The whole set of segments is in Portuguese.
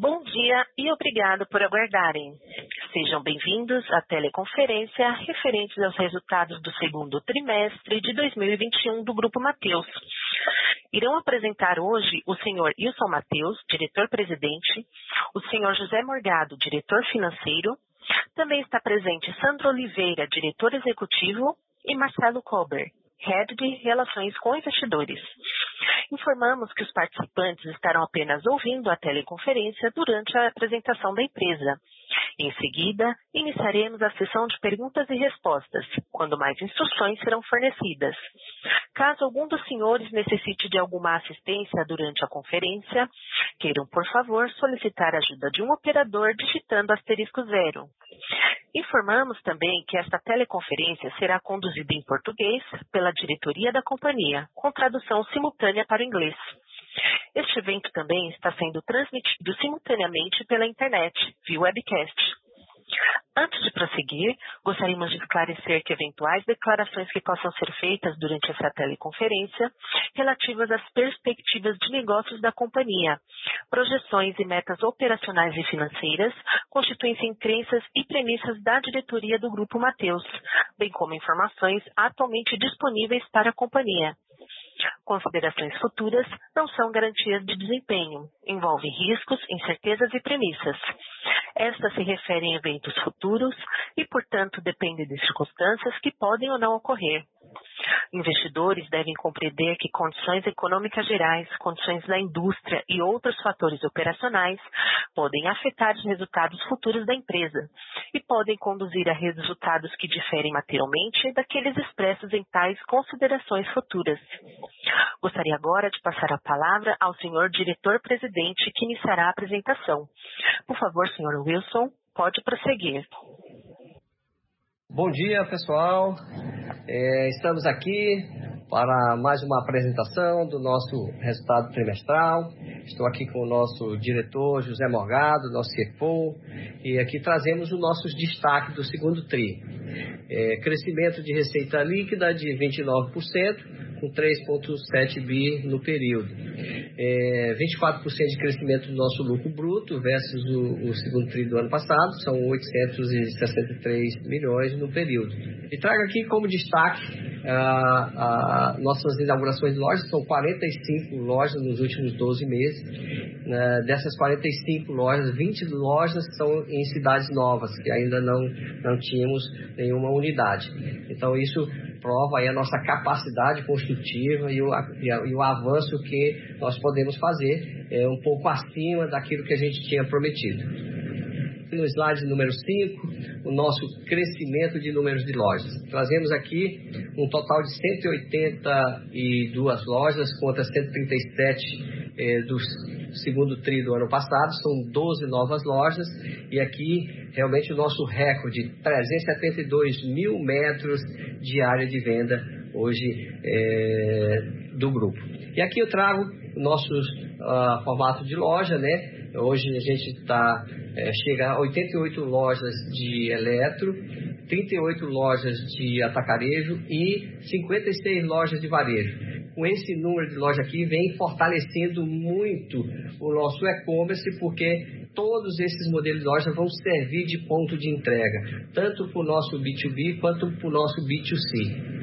Bom dia e obrigado por aguardarem. Sejam bem-vindos à teleconferência referente aos resultados do segundo trimestre de 2021 do Grupo Mateus. Irão apresentar hoje o senhor Wilson Mateus, diretor-presidente, o senhor José Morgado, diretor financeiro, também está presente Sandro Oliveira, diretor executivo, e Marcelo Kober, head de Relações com Investidores. Informamos que os participantes estarão apenas ouvindo a teleconferência durante a apresentação da empresa. Em seguida, iniciaremos a sessão de perguntas e respostas, quando mais instruções serão fornecidas. Caso algum dos senhores necessite de alguma assistência durante a conferência, queiram, por favor, solicitar a ajuda de um operador digitando asterisco zero. Informamos também que esta teleconferência será conduzida em português pela diretoria da companhia, com tradução simultânea para o inglês. Este evento também está sendo transmitido simultaneamente pela internet, via webcast. Antes de prosseguir, gostaríamos de esclarecer que eventuais declarações que possam ser feitas durante essa teleconferência relativas às perspectivas de negócios da companhia, projeções e metas operacionais e financeiras constituem-se em crenças e premissas da diretoria do Grupo Mateus, bem como informações atualmente disponíveis para a companhia. Considerações futuras não são garantias de desempenho, envolvem riscos, incertezas e premissas. Estas se referem a eventos futuros e, portanto, dependem de circunstâncias que podem ou não ocorrer. Investidores devem compreender que condições econômicas gerais, condições da indústria e outros fatores operacionais podem afetar os resultados futuros da empresa e podem conduzir a resultados que diferem materialmente daqueles expressos em tais considerações futuras. Gostaria agora de passar a palavra ao senhor diretor-presidente que iniciará a apresentação. Por favor, senhor Wilson, pode prosseguir. Bom dia, pessoal. É, estamos aqui para mais uma apresentação do nosso resultado trimestral. Estou aqui com o nosso diretor José Morgado, nosso CFO, e aqui trazemos os nossos destaques do segundo TRI. É, crescimento de receita líquida de 29%, com 3,7 bi no período. É, 24% de crescimento do nosso lucro bruto versus o, o segundo tri do ano passado, são 863 milhões no período. E trago aqui como destaque a, a, nossas inaugurações de lojas, são 45 lojas nos últimos 12 meses. Né, dessas 45 lojas, 20 lojas são em cidades novas, que ainda não, não tínhamos nenhuma unidade. Então, isso prova aí a nossa capacidade construtiva e o, e o avanço que nós podemos fazer é, um pouco acima daquilo que a gente tinha prometido. No slide número 5, o nosso crescimento de números de lojas. Trazemos aqui um total de 182 lojas contra 137 eh, do segundo tri do ano passado, são 12 novas lojas e aqui realmente o nosso recorde, 372 mil metros de área de venda hoje é, do grupo. E aqui eu trago o nosso uh, formato de loja, né? Hoje a gente está é, chega a 88 lojas de eletro, 38 lojas de atacarejo e 56 lojas de varejo. Com esse número de lojas aqui vem fortalecendo muito o nosso e-commerce, porque todos esses modelos de loja vão servir de ponto de entrega, tanto para o nosso B2B quanto para o nosso B2C.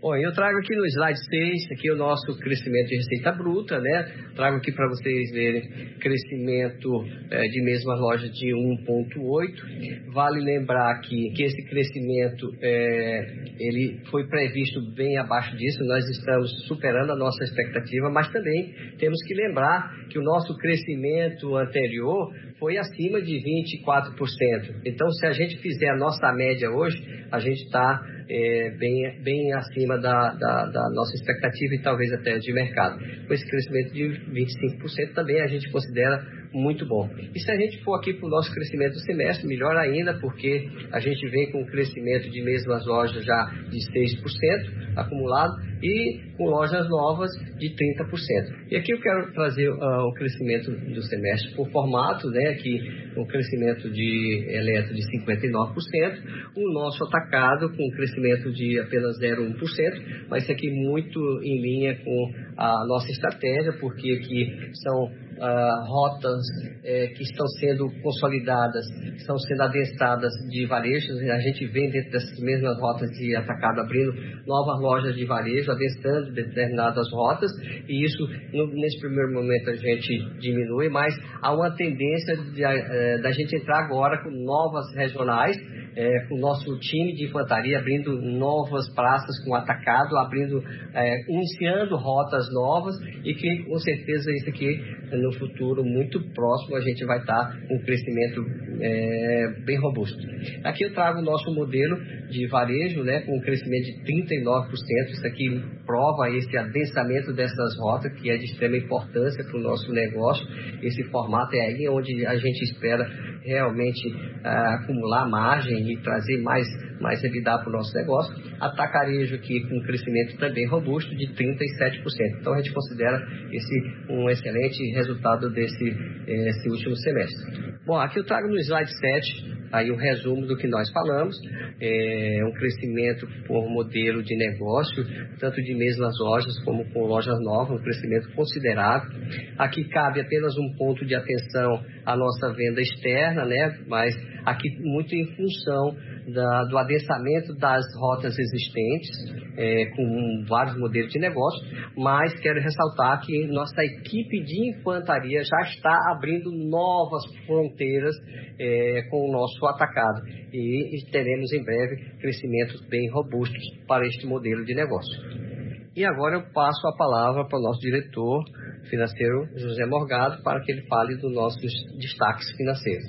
Bom, eu trago aqui no slide 6, aqui o nosso crescimento de receita bruta, né? Trago aqui para vocês verem crescimento é, de mesma loja de 1,8. Vale lembrar aqui que esse crescimento é, ele foi previsto bem abaixo disso, nós estamos superando a nossa expectativa, mas também temos que lembrar que o nosso crescimento anterior foi acima de 24%. Então, se a gente fizer a nossa média hoje, a gente está é, bem, bem acima da, da, da, nossa expectativa e talvez até de mercado. Com esse crescimento de 25% também a gente considera muito bom. E se a gente for aqui para o nosso crescimento do semestre, melhor ainda, porque a gente vem com um crescimento de mesmas lojas já de 6% acumulado e com lojas novas de 30%. E aqui eu quero trazer uh, o crescimento do semestre por formato, né, aqui um crescimento de eletro de 59%, o nosso atacado com um crescimento de apenas 0,1%, mas isso aqui muito em linha com a nossa estratégia, porque aqui são uh, rotas é, que estão sendo consolidadas, estão sendo adensadas de varejos. A gente vê dentro dessas mesmas rotas de atacado abrindo novas lojas de varejo, adensando determinadas rotas, e isso, no, nesse primeiro momento, a gente diminui, mas há uma tendência de, uh, da gente entrar agora com novas regionais é, com o nosso time de infantaria abrindo novas praças com atacado, abrindo, é, iniciando rotas novas e que com certeza isso aqui no futuro muito próximo a gente vai estar com um crescimento é, bem robusto. Aqui eu trago o nosso modelo de varejo, né, com um crescimento de 39%. Isso aqui prova esse adensamento dessas rotas, que é de extrema importância para o nosso negócio. Esse formato é aí onde a gente espera realmente uh, acumular margem e trazer mais, mais EBITDA para o nosso negócio. Atacarejo aqui com um crescimento também robusto de 37%. Então a gente considera esse um excelente resultado desse esse último semestre. Bom, aqui eu trago no slide 7 aí um resumo do que nós falamos, é um crescimento por modelo de negócio, tanto de mesmas lojas como com lojas novas, um crescimento considerável. Aqui cabe apenas um ponto de atenção à nossa venda externa, né? mas aqui muito em função da, do adensamento das rotas existentes, é, com vários modelos de negócio, mas quero ressaltar que nossa equipe de infantaria já está abrindo novas fronteiras é, com o nosso atacado e teremos em breve crescimentos bem robustos para este modelo de negócio. E agora eu passo a palavra para o nosso diretor financeiro, José Morgado, para que ele fale dos nossos destaques financeiros.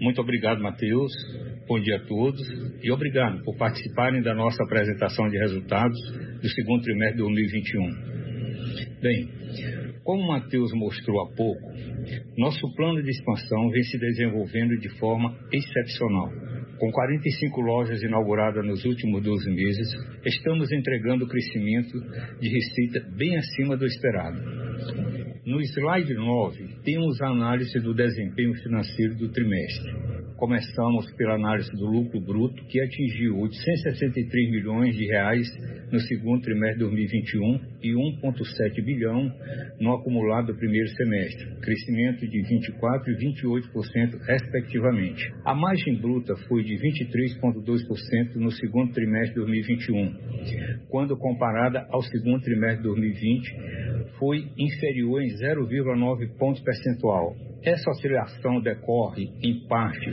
Muito obrigado, Matheus. Bom dia a todos e obrigado por participarem da nossa apresentação de resultados do segundo trimestre de 2021. Bem, como Matheus mostrou há pouco, nosso plano de expansão vem se desenvolvendo de forma excepcional. Com 45 lojas inauguradas nos últimos 12 meses, estamos entregando crescimento de receita bem acima do esperado. No slide 9, temos a análise do desempenho financeiro do trimestre. Começamos pela análise do lucro bruto, que atingiu 863 milhões de reais no segundo trimestre de 2021 e 1,7 bilhão no acumulado do primeiro semestre, crescimento de 24% e 28% respectivamente. A margem bruta foi de 23,2% no segundo trimestre de 2021, quando comparada ao segundo trimestre de 2020, foi inferior em 0,9 ponto percentual essa oscilação decorre, em parte,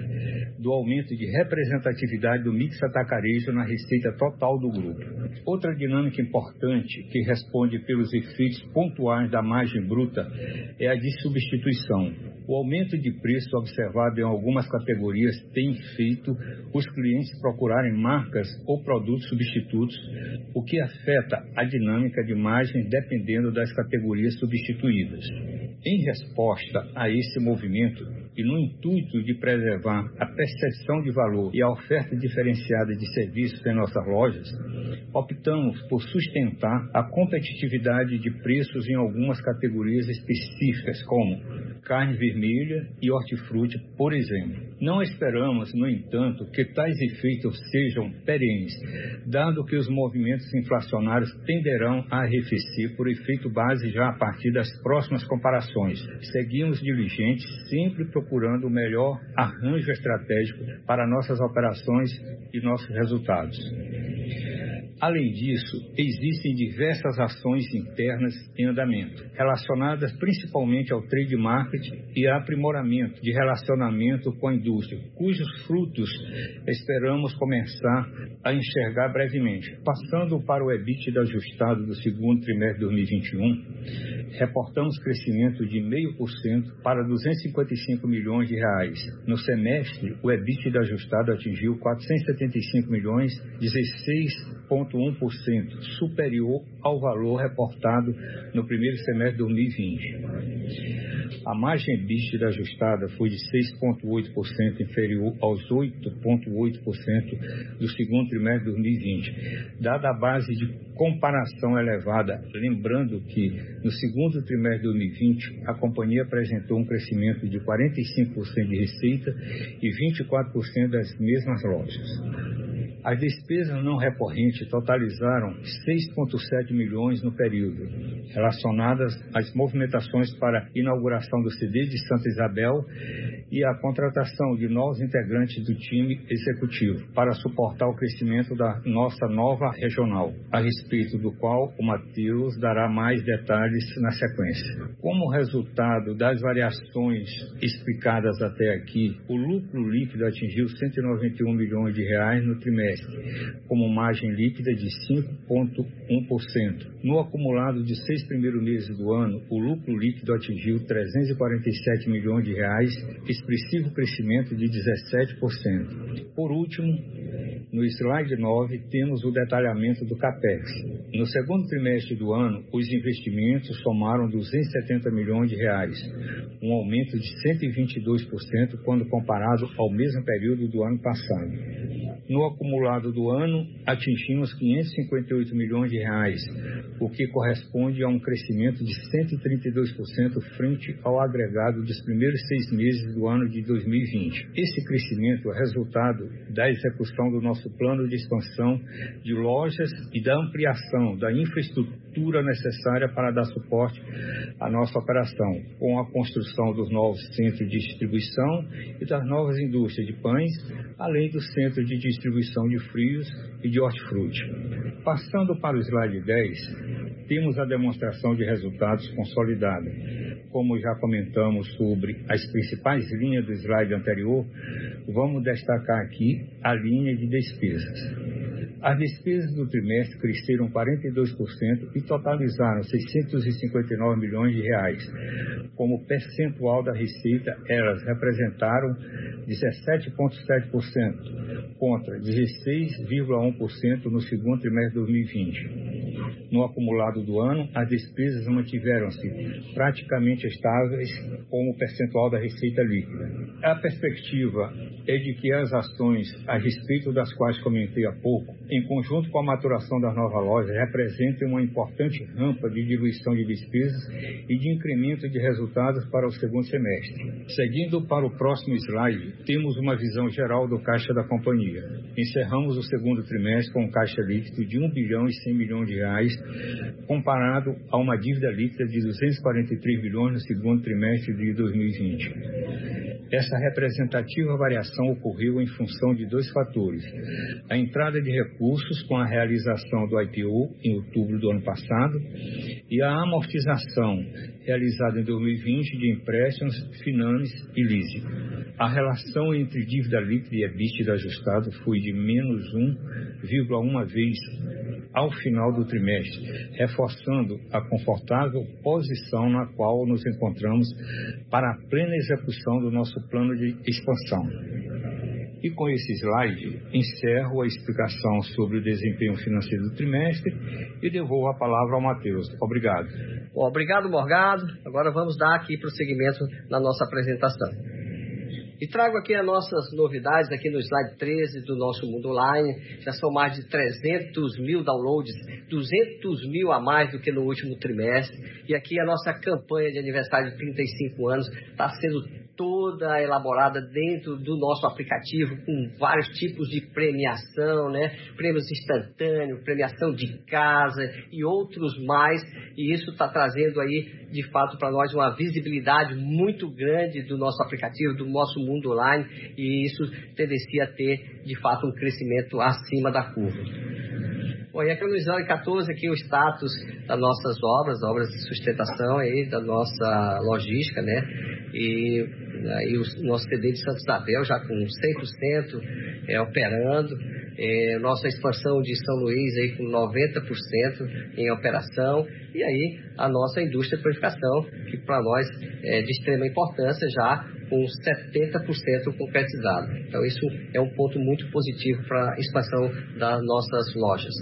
do aumento de representatividade do mix atacarejo na receita total do grupo. Outra dinâmica importante, que responde pelos efeitos pontuais da margem bruta, é a de substituição. O aumento de preço observado em algumas categorias tem feito os clientes procurarem marcas ou produtos substitutos, o que afeta a dinâmica de margem dependendo das categorias substituídas. Em resposta a esse movimento e no intuito de preservar a percepção de valor e a oferta diferenciada de serviços em nossas lojas, optamos por sustentar a competitividade de preços em algumas categorias específicas, como carne vermelha e hortifruti, por exemplo. Não esperamos, no entanto, que tais efeitos sejam perenes, dado que os movimentos inflacionários tenderão a arrefecer por efeito base já a partir das próximas comparações. Seguimos diligentes, sempre procurando o melhor arranjo estratégico para nossas operações e nossos resultados. Além disso, existem diversas ações internas em andamento, relacionadas principalmente ao trade marketing e aprimoramento de relacionamento com a indústria, cujos frutos esperamos começar a enxergar brevemente. Passando para o EBITDA ajustado do segundo trimestre de 2021, reportamos crescimento de 0,5% para 255 milhões de reais. No semestre, o EBITDA ajustado atingiu 475 milhões, 16,1%, superior ao valor reportado no primeiro semestre de 2020. A margem EBITDA ajustada foi de 6,8% inferior aos 8,8% do segundo trimestre de 2020, dada a base de comparação elevada, lembrando que no segundo trimestre de 2020 a companhia apresentou um crescimento de 45% de receita e 24% das mesmas lojas. As despesas não recorrentes totalizaram 6,7 milhões no período, relacionadas às movimentações para inauguração do CD de Santa Isabel e a contratação de novos integrantes do time executivo para suportar o crescimento da nossa nova regional, a respeito do qual o Matheus dará mais detalhes na sequência. Como resultado das variações explicadas até aqui, o lucro líquido atingiu 191 milhões de reais no trimestre, como margem líquida de 5,1%. No acumulado de seis primeiros meses do ano, o lucro líquido atingiu 347 milhões de reais, expressivo crescimento de 17%. Por último, no slide 9, temos o detalhamento do CAPEX. No segundo trimestre do ano, os investimentos somaram 270 milhões de reais, um aumento de 122% quando comparado ao mesmo período do ano passado. No acumulado do ano, atingimos 558 milhões de reais, o que corresponde a um crescimento de 132% frente ao agregado dos primeiros seis meses do ano de 2020. Esse crescimento é resultado da execução do nosso plano de expansão de lojas e da ampliação da infraestrutura necessária para dar suporte à nossa operação, com a construção dos novos centros de distribuição e das novas indústrias de pães, além do centro de distribuição de frios e de hortifruti. Passando para o slide 10, temos a demonstração de resultados consolidada. Como já comentamos sobre as principais linhas do slide anterior, vamos destacar aqui a linha de despesas. As despesas do trimestre cresceram 42% e totalizaram 659 milhões de reais. Como percentual da receita, elas representaram 17,7% contra 16,1% no segundo trimestre de 2020. No acumulado do ano, as despesas mantiveram-se praticamente estáveis como percentual da receita líquida. A perspectiva é de que as ações a respeito das quais comentei há pouco em conjunto com a maturação das novas lojas, representam uma importante rampa de diluição de despesas e de incremento de resultados para o segundo semestre. Seguindo para o próximo slide, temos uma visão geral do caixa da companhia. Encerramos o segundo trimestre com um caixa líquido de 1 bilhão e 100 milhões de reais, comparado a uma dívida líquida de 243 bilhões no segundo trimestre de 2020. Essa representativa variação ocorreu em função de dois fatores: a entrada de recursos com a realização do IPO em outubro do ano passado e a amortização realizada em 2020 de empréstimos, finanças e leasing. A relação entre dívida líquida e EBITDA ajustado foi de menos 1,1 vez ao final do trimestre, reforçando a confortável posição na qual nos encontramos para a plena execução do nosso plano de expansão. E com esse slide, encerro a explicação sobre o desempenho financeiro do trimestre e devolvo a palavra ao Matheus. Obrigado. Bom, obrigado, Morgado. Agora vamos dar aqui prosseguimento na nossa apresentação. E trago aqui as nossas novidades aqui no slide 13 do nosso Mundo Online. Já são mais de 300 mil downloads, 200 mil a mais do que no último trimestre. E aqui a nossa campanha de aniversário de 35 anos está sendo toda elaborada dentro do nosso aplicativo, com vários tipos de premiação, né? Prêmios instantâneos, premiação de casa e outros mais. E isso está trazendo aí, de fato, para nós uma visibilidade muito grande do nosso aplicativo, do nosso mundo online. E isso tendencia a ter, de fato, um crescimento acima da curva. Bom, e aqui no slide 14, aqui o status das nossas obras, obras de sustentação aí, da nossa logística, né? E aí o nosso CD de Santo Isabel já com 100% é, operando, é, nossa expansão de São Luís aí com 90% em operação, e aí a nossa indústria de purificação, que para nós é de extrema importância já com 70% concretizado. Então isso é um ponto muito positivo para a expansão das nossas lojas.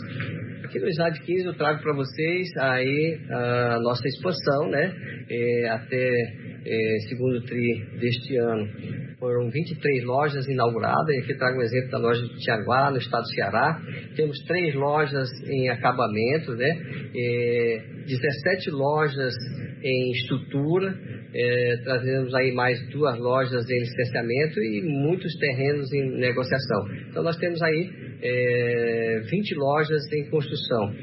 Aqui no slide 15 eu trago para vocês aí a nossa expansão, né? É, até é, segundo tri deste ano. Foram 23 lojas inauguradas, e aqui trago um exemplo da loja de Tiaguá, no estado do Ceará. Temos três lojas em acabamento, né? É, 17 lojas em estrutura, é, trazemos aí mais duas lojas em licenciamento e muitos terrenos em negociação. Então nós temos aí é, 20 lojas em construção.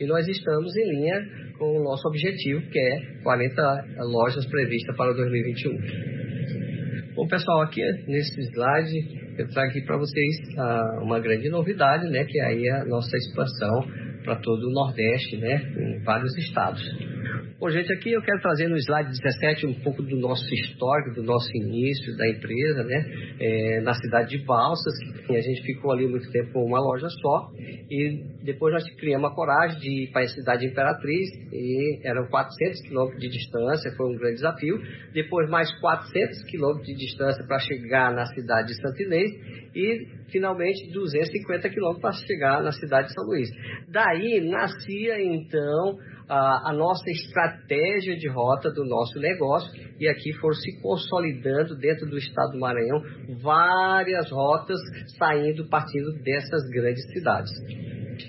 E nós estamos em linha com o nosso objetivo, que é 40 lojas previstas para 2021. Bom, pessoal, aqui nesse slide eu trago aqui para vocês ah, uma grande novidade, né, que é aí a nossa expansão para todo o Nordeste, né, em vários estados. Bom, gente, aqui eu quero trazer no slide 17 um pouco do nosso histórico, do nosso início da empresa, né? É, na cidade de Balsas, que a gente ficou ali muito tempo com uma loja só, e depois nós criamos a coragem de ir para a cidade Imperatriz, e eram 400 quilômetros de distância, foi um grande desafio. Depois mais 400 quilômetros de distância para chegar na cidade de Santa Inês, e finalmente 250 quilômetros para chegar na cidade de São Luís. Daí nascia então a, a, nossa estratégia de rota do nosso negócio e aqui foram se consolidando dentro do estado do Maranhão várias rotas saindo, partindo dessas grandes cidades.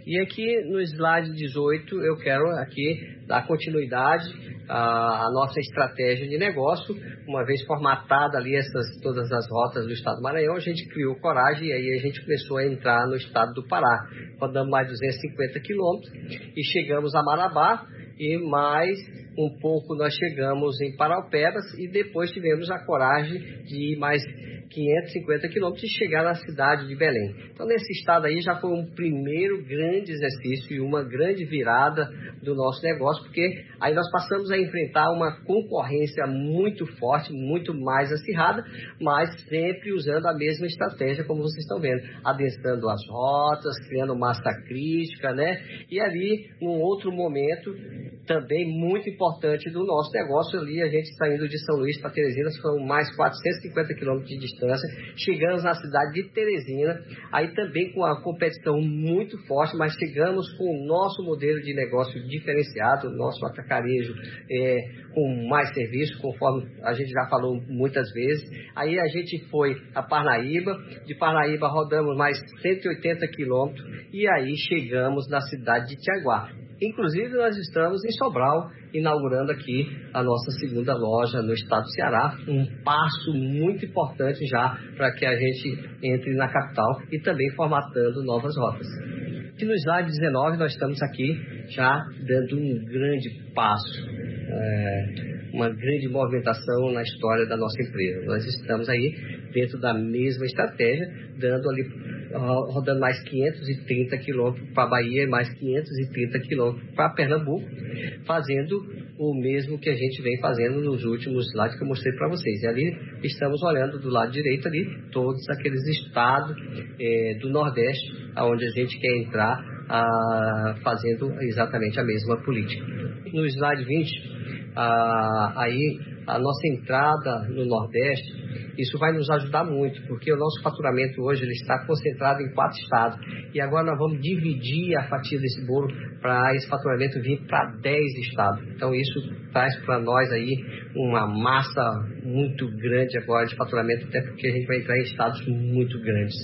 E aqui no slide 18 eu quero aqui dar continuidade à, à nossa estratégia de negócio, uma vez formatada ali essas todas as rotas do estado do Maranhão, a gente criou coragem e aí a gente começou a entrar no estado do Pará. Rodamos mais 250 quilômetros e chegamos a Marabá e mais um pouco nós chegamos em Paraupebas e depois tivemos a coragem de ir mais 550 quilômetros e chegar na cidade de Belém. Então, nesse estado aí já foi um primeiro grande exercício e uma grande virada do nosso negócio, porque aí nós passamos a enfrentar uma concorrência muito forte, muito mais acirrada, mas sempre usando a mesma estratégia, como vocês estão vendo, adensando as rotas, criando massa crítica, né? E ali, num outro momento, também muito importante do nosso negócio ali, a gente saindo de São Luís para Teresina, são mais 450 quilômetros de distância, chegamos na cidade de Teresina, aí também com a competição muito forte, mas chegamos com o nosso modelo de negócio diferenciado, nosso atacarejo é, com mais serviço, conforme a gente já falou muitas vezes. Aí a gente foi a Parnaíba, de Parnaíba rodamos mais 180 quilômetros e aí chegamos na cidade de Tiaguá. Inclusive, nós estamos em Sobral, inaugurando aqui a nossa segunda loja no estado do Ceará, um passo muito importante já para que a gente entre na capital e também formatando novas rotas. E no slide 19 nós estamos aqui já dando um grande passo, é, uma grande movimentação na história da nossa empresa. Nós estamos aí dentro da mesma estratégia, dando ali rodando mais 530 quilômetros para Bahia e mais 530 quilômetros para Pernambuco, fazendo o mesmo que a gente vem fazendo nos últimos slides que eu mostrei para vocês. E ali estamos olhando do lado direito ali todos aqueles estados é, do Nordeste, aonde a gente quer entrar a, fazendo exatamente a mesma política. No slide 20, a, aí a nossa entrada no Nordeste isso vai nos ajudar muito, porque o nosso faturamento hoje ele está concentrado em quatro estados. E agora nós vamos dividir a fatia desse bolo para esse faturamento vir para 10 estados. Então isso traz para nós aí uma massa muito grande agora de faturamento, até porque a gente vai entrar em estados muito grandes.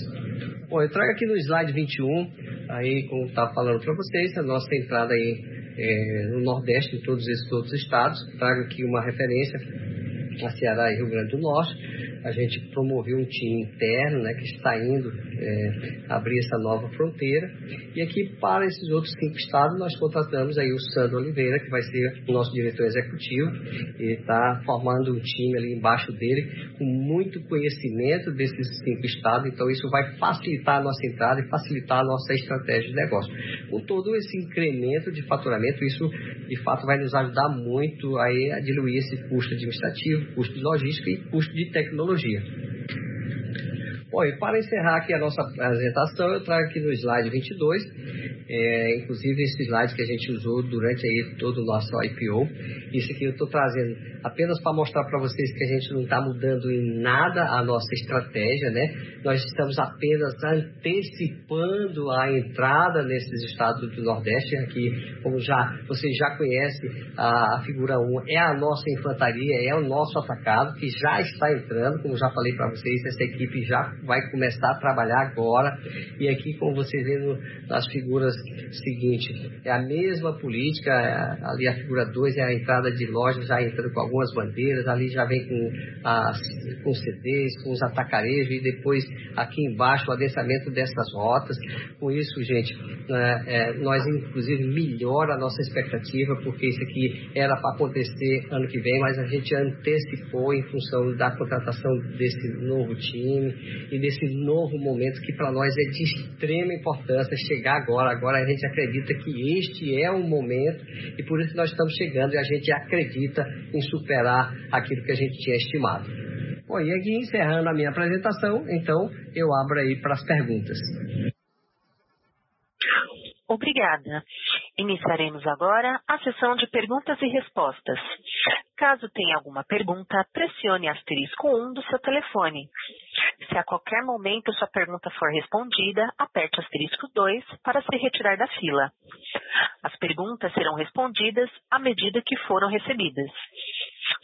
Bom, eu trago aqui no slide 21, aí como estava falando para vocês, a nossa entrada aí é, no Nordeste, em todos esses outros estados. Trago aqui uma referência a Ceará e Rio Grande do Norte a gente promoveu um time interno, né, que está indo é, abrir essa nova fronteira. E aqui, para esses outros cinco estados, nós contratamos aí o Sandro Oliveira, que vai ser o nosso diretor executivo, e está formando um time ali embaixo dele, com muito conhecimento desses cinco estados, então isso vai facilitar a nossa entrada e facilitar a nossa estratégia de negócio. Com todo esse incremento de faturamento, isso de fato vai nos ajudar muito aí a diluir esse custo administrativo, custo de logística e custo de tecnologia. Bom, e para encerrar aqui a nossa apresentação, eu trago aqui no slide 22, é, inclusive esse slide que a gente usou durante aí todo o nosso IPO. Isso aqui eu estou trazendo apenas para mostrar para vocês que a gente não está mudando em nada a nossa estratégia, né? Nós estamos apenas antecipando a entrada nesses estados do Nordeste. Aqui, como já vocês já conhecem, a, a figura 1 é a nossa infantaria, é o nosso atacado, que já está entrando, como já falei para vocês, essa equipe já vai começar a trabalhar agora. E aqui, como vocês vêem nas figuras seguintes, é a mesma política, é, ali a figura 2 é a entrada de lojas, já entrando com algumas bandeiras, ali já vem com, as, com CDs, com os atacarejos, e depois aqui embaixo o adensamento dessas rotas. Com isso, gente, é, é, nós inclusive melhora a nossa expectativa, porque isso aqui era para acontecer ano que vem, mas a gente antecipou em função da contratação desse novo time e desse novo momento que para nós é de extrema importância chegar agora. Agora a gente acredita que este é o momento e por isso nós estamos chegando e a gente acredita em superar aquilo que a gente tinha estimado. Bom, e aqui encerrando a minha apresentação, então eu abro aí para as perguntas. Obrigada. Iniciaremos agora a sessão de perguntas e respostas. Caso tenha alguma pergunta, pressione asterisco 1 do seu telefone. Se a qualquer momento sua pergunta for respondida, aperte asterisco 2 para se retirar da fila. As perguntas serão respondidas à medida que foram recebidas.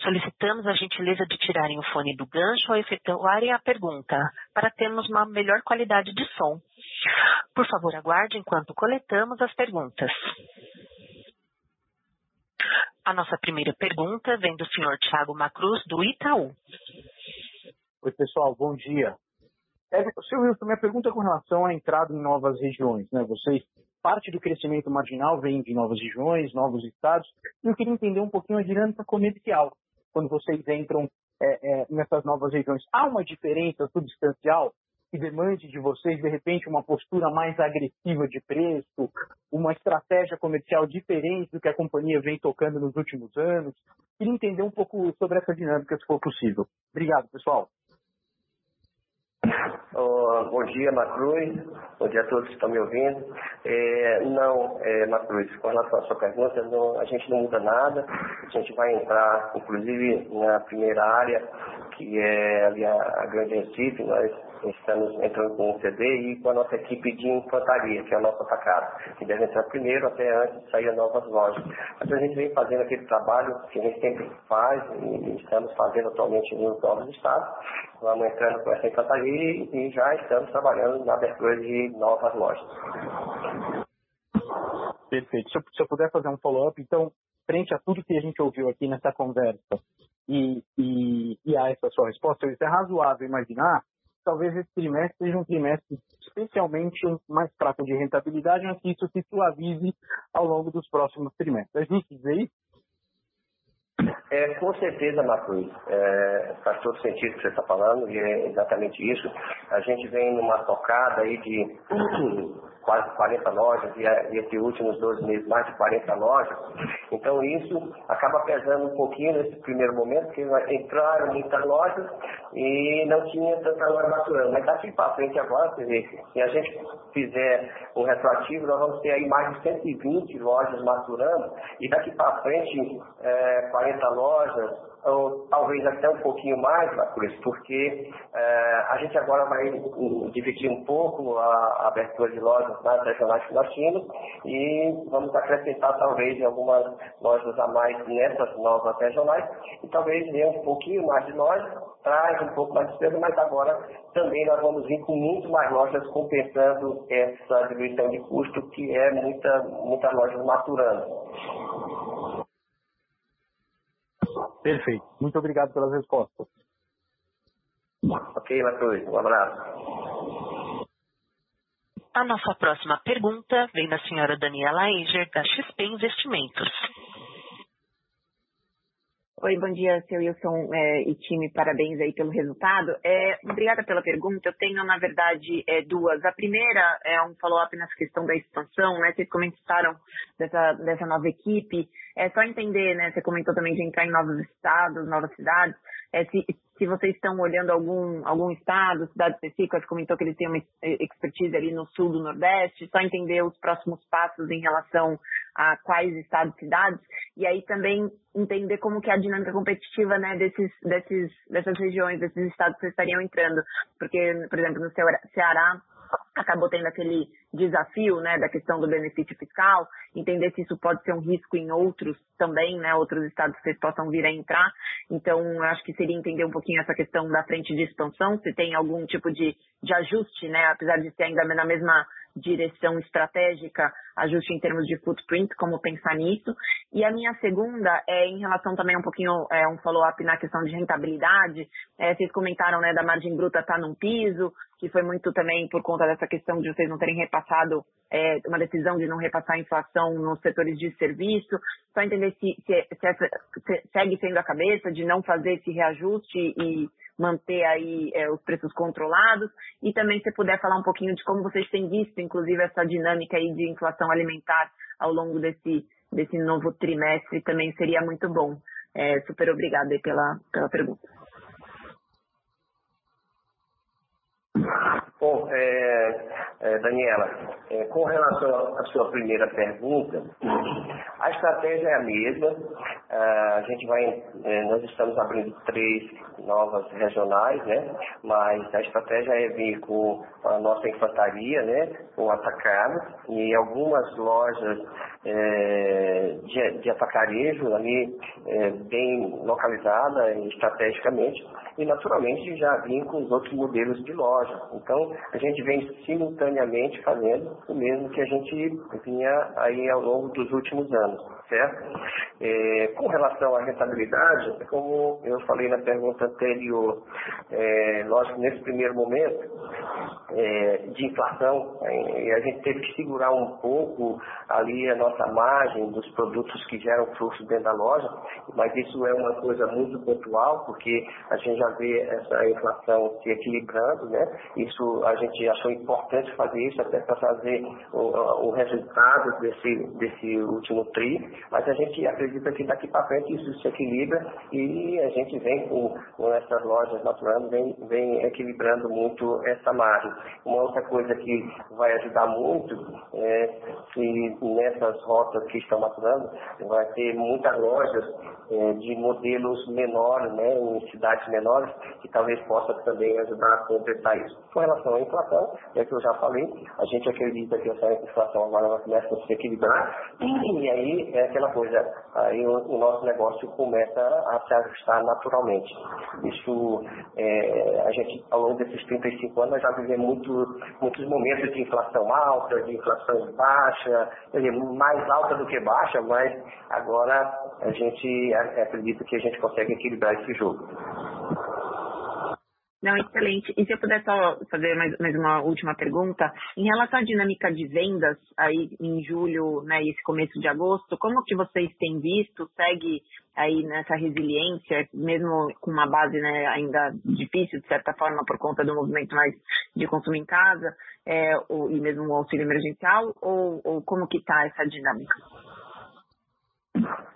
Solicitamos a gentileza de tirarem o fone do gancho ao efetuarem a pergunta, para termos uma melhor qualidade de som. Por favor, aguarde enquanto coletamos as perguntas. A nossa primeira pergunta vem do senhor Tiago Macruz, do Itaú. Oi, pessoal, bom dia. É, seu Wilson, minha pergunta é com relação à entrada em novas regiões. Né? Vocês, parte do crescimento marginal vem de novas regiões, novos estados, e eu queria entender um pouquinho a dinâmica comercial quando vocês entram é, é, nessas novas regiões. Há uma diferença substancial que demande de vocês, de repente, uma postura mais agressiva de preço, uma estratégia comercial diferente do que a companhia vem tocando nos últimos anos? Queria entender um pouco sobre essa dinâmica, se for possível. Obrigado, pessoal. Oh, bom dia, Macruz. Bom dia a todos que estão me ouvindo. É, não, é, Macruz, com relação à sua pergunta, não, a gente não muda nada. A gente vai entrar, inclusive, na primeira área, que é ali a, a Grande Recife. Nós estamos entrando com o CD e com a nossa equipe de infantaria, que é a nossa atacada, que deve entrar primeiro até antes de sair as novas lojas. Mas a gente vem fazendo aquele trabalho que a gente sempre faz e estamos fazendo atualmente nos novos estados. Vamos entrando com essa infantaria e já estamos trabalhando na abertura de novas lojas. Perfeito. Se eu, se eu puder fazer um follow-up, então, frente a tudo que a gente ouviu aqui nessa conversa e, e, e a essa sua resposta, é razoável imaginar talvez esse trimestre seja um trimestre especialmente mais fraco de rentabilidade, mas que isso se suavize ao longo dos próximos trimestres. É justo dizer isso? É, com certeza, Marcos. É, faz todo sentido o que você está falando e é exatamente isso. A gente vem numa tocada aí de quase 40 lojas e, e esses últimos 12 meses mais de 40 lojas. Então isso acaba pesando um pouquinho nesse primeiro momento, porque entraram muitas lojas e não tinha tanta loja maturando. Mas daqui para frente agora, se a gente fizer um retroativo, nós vamos ter aí mais de 120 lojas maturando e daqui para frente é, 40 lojas, ou talvez até um pouquinho mais, Marcos, porque é, a gente agora vai dividir um pouco a, a abertura de lojas nas regionais que nós tínhamos e vamos acrescentar talvez algumas lojas a mais nessas novas regionais e talvez venha um pouquinho mais de lojas, traz um pouco mais de despesa, mas agora também nós vamos vir com muito mais lojas compensando essa diminuição de custo que é muita, muitas lojas maturando. Perfeito. Muito obrigado pelas respostas. Ok, Matheus. Um abraço. A nossa próxima pergunta vem da senhora Daniela Eiger, da XP Investimentos. Oi, bom dia, seu Wilson é, e time, parabéns aí pelo resultado. É, obrigada pela pergunta. Eu tenho, na verdade, é, duas. A primeira é um follow-up nessa questão da expansão, né? Vocês comentaram dessa, dessa nova equipe. É só entender, né? Você comentou também de entrar em novos estados, novas cidades. É, se, se vocês estão olhando algum, algum estado, cidade específica, comentou que eles têm uma expertise ali no sul do Nordeste, só entender os próximos passos em relação a quais estados e cidades, e aí também entender como que é a dinâmica competitiva né, desses, desses, dessas regiões, desses estados que vocês estariam entrando. Porque, por exemplo, no Ceará, acabou tendo aquele desafio, né, da questão do benefício fiscal, entender se isso pode ser um risco em outros também, né, outros estados que possam vir a entrar. Então, eu acho que seria entender um pouquinho essa questão da frente de expansão, se tem algum tipo de, de ajuste, né, apesar de ser ainda na mesma direção estratégica, ajuste em termos de footprint, como pensar nisso. E a minha segunda é em relação também um pouquinho, é, um follow-up na questão de rentabilidade. É, vocês comentaram, né, da margem bruta estar tá num piso, que foi muito também por conta dessa questão de vocês não terem repassado, é, uma decisão de não repassar a inflação nos setores de serviço. Só entender se, se, se, essa, se segue sendo a cabeça de não fazer esse reajuste e manter aí é, os preços controlados e também se puder falar um pouquinho de como vocês têm visto, inclusive, essa dinâmica aí de inflação alimentar ao longo desse, desse novo trimestre também seria muito bom. É, super obrigada pela, pela pergunta. Bom, é, é, Daniela, é, com relação à sua primeira pergunta, a estratégia é a mesma. Ah, a gente vai, é, nós estamos abrindo três novas regionais, né? Mas a estratégia é vir com a nossa infantaria, né? O atacado e algumas lojas é, de, de atacarejo ali é, bem localizada estrategicamente e naturalmente já vim com os outros modelos de loja. Então a gente vem simultaneamente fazendo o mesmo que a gente vinha aí ao longo dos últimos anos, certo? É, com relação à rentabilidade, como eu falei na pergunta anterior, é, nesse primeiro momento é, de inflação, é, a gente teve que segurar um pouco ali a nossa margem dos produtos que geram fluxo dentro da loja, mas isso é uma coisa muito pontual, porque a gente já vê essa inflação se equilibrando, né? Isso a gente achou importante fazer isso até para fazer o, o, resultado desse, desse último TRI, mas a gente acredita que daqui para frente isso se equilibra e a gente vem com, com essas lojas naturando, vem, vem equilibrando muito essa margem. Uma outra coisa que vai ajudar muito é se nessas rotas que estão maturando, vai ter muitas lojas é, de modelos menores, né, em cidades menores, que talvez possa também ajudar a completar isso. Com relação à inflação, é que eu já falei, a gente acredita que essa inflação agora começa a se equilibrar, e aí é aquela coisa, aí o, o nosso negócio começa a se ajustar naturalmente. Isso, é, a gente, ao longo desses 35 anos, já vivemos muito, muitos momentos de inflação alta, de inflação baixa, mais alta do que baixa, mas agora a gente acredita que a gente consegue equilibrar esse jogo. Não, excelente. E se eu puder só fazer mais, mais uma última pergunta, em relação à dinâmica de vendas aí em julho, né, esse começo de agosto, como que vocês têm visto? Segue aí nessa resiliência, mesmo com uma base né, ainda difícil, de certa forma, por conta do movimento mais de consumo em casa, é, ou, e mesmo o auxílio emergencial, ou, ou como que está essa dinâmica?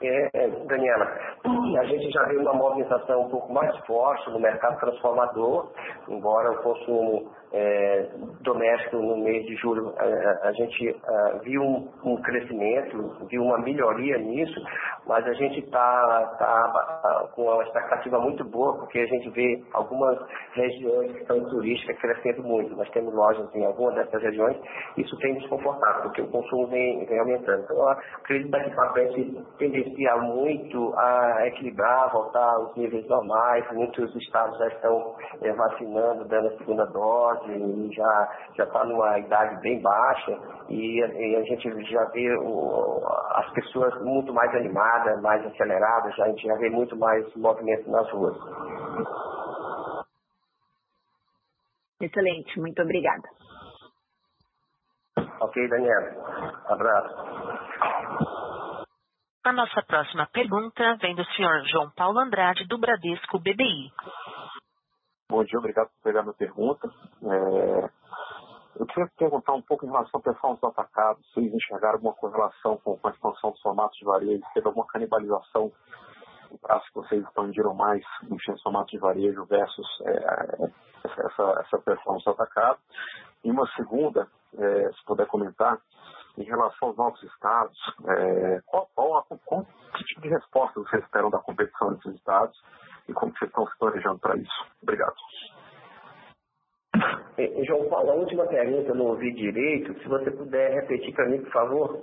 É, Daniela, a gente já viu uma movimentação um pouco mais forte no mercado transformador, embora o consumo é, doméstico no mês de julho, a, a gente a, viu um, um, crescimento, viu uma melhoria nisso, mas a gente está tá, com uma expectativa muito boa, porque a gente vê algumas regiões que são turísticas crescendo muito. Nós temos lojas em algumas dessas regiões, isso tem desconfortado, porque o consumo vem, vem aumentando. Então, eu acredito que daqui para frente tendencia muito a equilibrar, voltar aos níveis normais. Muitos estados já estão é, vacinando, dando a segunda dose e já já está numa idade bem baixa e, e, a gente já vê o, as pessoas muito mais animadas, mais aceleradas, a gente já vê muito mais movimento nas ruas. Excelente, muito obrigada. Ok, Daniela. Abraço. A nossa próxima pergunta vem do senhor João Paulo Andrade, do Bradesco BBI. Bom dia, obrigado por pegar minha pergunta. É, eu queria perguntar um pouco em relação ao performance do atacado, se vocês enxergaram alguma correlação com, a expansão dos formatos de varejo, se teve alguma canibalização no prazo que vocês expandiram mais em formatos de varejo versus é, essa, essa performance do atacado. E uma segunda, é, se puder comentar, em relação aos novos estados, é, qual, qual, qual, que tipo de resposta vocês esperam da competição nesses estados? e como vocês estão se planejando para isso. Obrigado. É, João Paulo, a última pergunta eu não ouvi direito. Se você puder repetir para mim, por favor.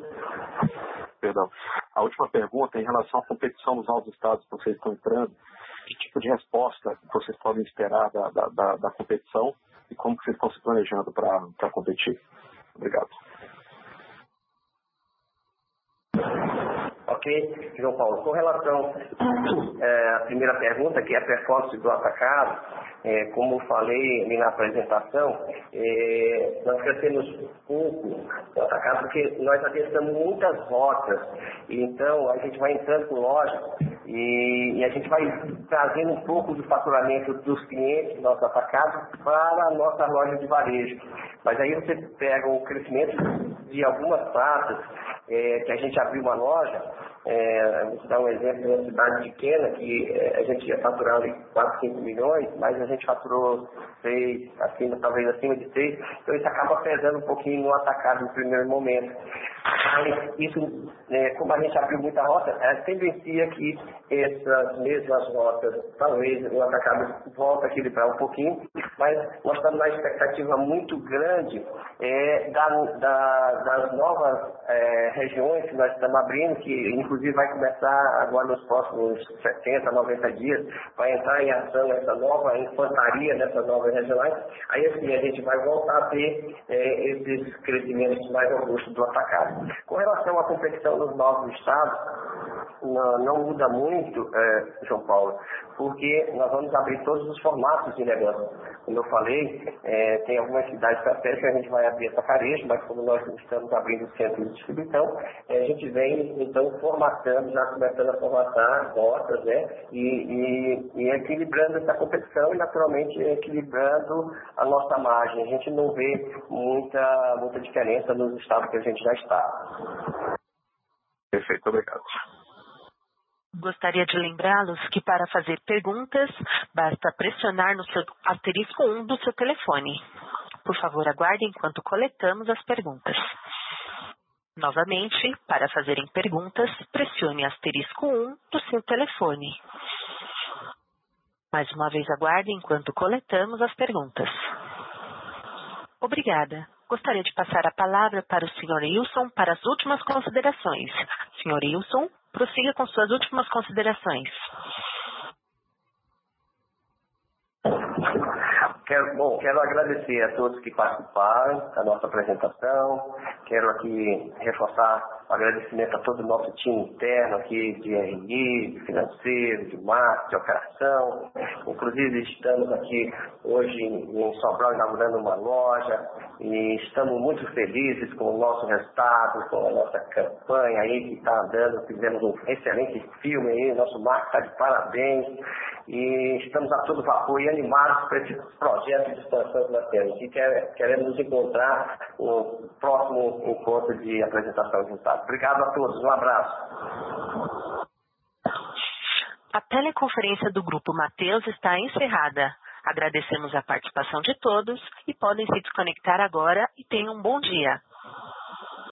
Perdão. A última pergunta é em relação à competição nos novos estados que vocês estão entrando. Que tipo de resposta vocês podem esperar da, da, da, da competição e como vocês estão se planejando para competir? Obrigado. Ok, João Paulo. Com relação é, à primeira pergunta, que é a performance do atacado, é, como falei na apresentação, é, nós crescemos pouco no atacado porque nós atestamos muitas rotas. Então, a gente vai entrando com loja e, e, a gente vai trazendo um pouco do faturamento dos clientes do nosso atacado para a nossa loja de varejo. Mas aí você pega o crescimento de algumas praças é, que a gente abriu uma loja, é, vou dar um exemplo de uma cidade pequena que é, a gente ia faturar 4, 5 milhões, mas a gente faturou 6, acima, talvez acima de 6, então isso acaba pesando um pouquinho no atacado no primeiro momento. Mas isso, é, como a gente abriu muita rota, a tendencia que essas mesmas rotas, talvez o atacado volta a equilibrar um pouquinho, mas nós estamos na expectativa muito grande é, da, da, das novas é, regiões que nós estamos abrindo, que inclusive vai começar agora nos próximos 70, 90 dias, vai entrar em ação essa nova infantaria nessas novas regionais, aí assim a gente vai voltar a ter é, esses crescimentos mais robustos do atacado. Com relação à competição nos novos estados, não, não muda muito, é, João Paulo, porque nós vamos abrir todos os formatos de negócio. Como eu falei, é, tem algumas cidades estratégicas que a gente vai abrir atacarejo, mas como nós estamos abrindo centros de distribuição, é, a gente vem então formatando, já começando a formatar rotas, né? E, e, e equilibrando essa competição e naturalmente equilibrando a nossa margem. A gente não vê muita, muita diferença nos estados que a gente já está. Perfeito, obrigado. Gostaria de lembrá-los que para fazer perguntas, basta pressionar no seu asterisco 1 do seu telefone. Por favor, aguarde enquanto coletamos as perguntas. Novamente, para fazerem perguntas, pressione asterisco 1 do seu telefone. Mais uma vez, aguarde enquanto coletamos as perguntas. Obrigada. Gostaria de passar a palavra para o Sr. Wilson para as últimas considerações. Sr. Wilson, prossiga com suas últimas considerações. Quero, bom, quero agradecer a todos que participaram da nossa apresentação. Quero aqui reforçar agradecimento a todo o nosso time interno aqui de RI, de financeiro, de marketing, de operação. Inclusive estamos aqui hoje em Sobral inaugurando uma loja e estamos muito felizes com o nosso resultado, com a nossa campanha aí que está andando. Fizemos um excelente filme aí, nosso marketing está de parabéns e estamos a todo vapor e animados para esse projeto de expansão que nós temos. E queremos nos encontrar no próximo encontro de apresentação de resultados. Obrigado a todos, um abraço. A teleconferência do Grupo Mateus está encerrada. Agradecemos a participação de todos e podem se desconectar agora e tenham um bom dia.